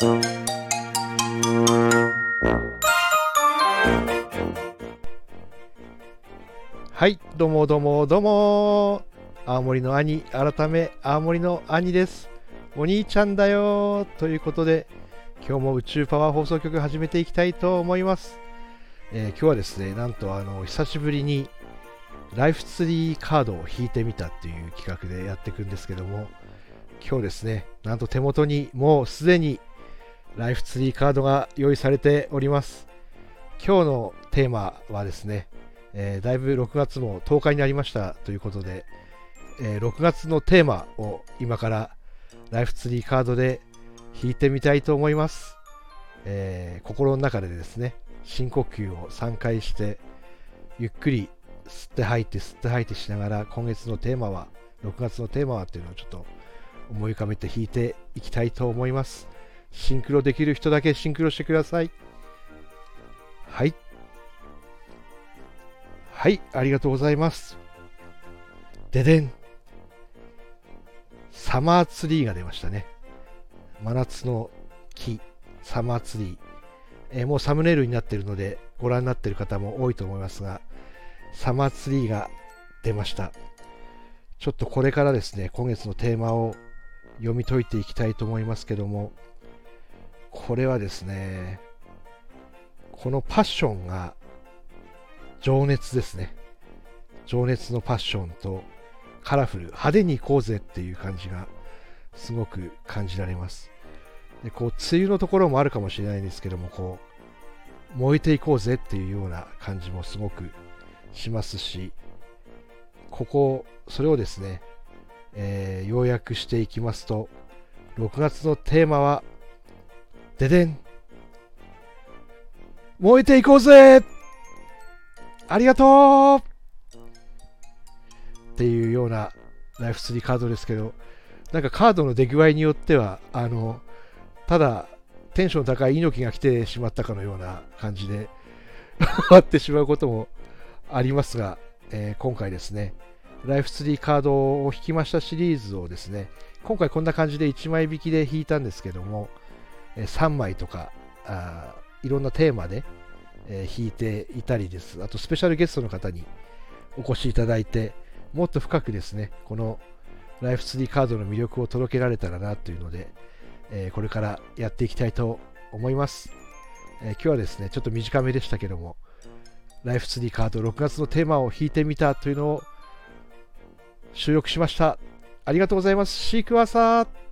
はい、どうもどうもどうも青森の兄、改め青森の兄です。お兄ちゃんだよということで、今日も宇宙パワー放送局始めていきたいと思います。えー今日はですね、なんとあの久しぶりにライフツリーカードを引いてみたっていう企画でやっていくんですけども、今日ですね、なんと手元にもうすでにライフツリーカードが用意されております。今日のテーマはですね、えーだいぶ6月も10日になりましたということで、えー6月のテーマを今からライフツリーカードで引いてみたいと思います、えー心の中でですね深呼吸を3回してゆっくり吸って吐いて吸って吐いてしながら今月のテーマは6月のテーマはっていうのをちょっと思い浮かべて弾いていきたいと思いますシンクロできる人だけシンクロしてくださいはいはい、ありがとうございます。ででん。サマーツリーが出ましたね。真夏の木、サマーツリー。えーもうサムネイルになっているので、ご覧になっている方も多いと思いますが、サマーツリーが出ました。ちょっとこれからですね、今月のテーマを読み解いていきたいと思いますけども、これはですね、このパッションが情熱ですね。情熱のパッションとカラフル、派手に行こうぜっていう感じがすごく感じられます。でこう、梅雨のところもあるかもしれないんですけども、こう、燃えていこうぜっていうような感じもすごくしますし、ここ、それをですね、えー要約していきますと、6月のテーマは、ででん。燃えていこうぜ。ありがとう。っていうようなライフツリーカードですけど、なんかカードの出具合によっては、あの、ただテンション高い猪木が来てしまったかのような感じで 終わってしまうこともありますが、えー今回ですね、ライフツリーカードを引きましたシリーズをですね、今回こんな感じで1枚引きで引いたんですけども、3枚とかあいろんなテーマで、えー弾いていたりです。あとスペシャルゲストの方にお越しいただいて、もっと深くですね、このライフツリーカードの魅力を届けられたらなというので、えーこれからやっていきたいと思います、えー今日はですね、ちょっと短めでしたけども、ライフツリーカード6月のテーマを引いてみたというのを収録しました。ありがとうございます。シークワーサー